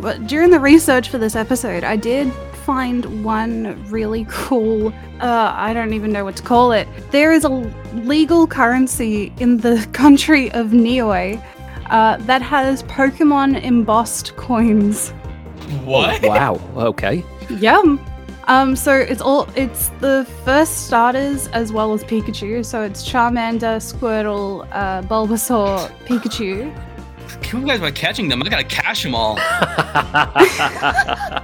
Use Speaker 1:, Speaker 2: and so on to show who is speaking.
Speaker 1: But during the research for this episode, I did find one really cool. Uh, I don't even know what to call it. There is a legal currency in the country of Niue uh, that has Pokemon embossed coins.
Speaker 2: What?
Speaker 3: Wow. Okay.
Speaker 1: Yum. Um, so it's all it's the first starters as well as Pikachu. So it's Charmander, Squirtle, uh, Bulbasaur, Pikachu.
Speaker 2: Kill you guys by catching them. I gotta cash them all.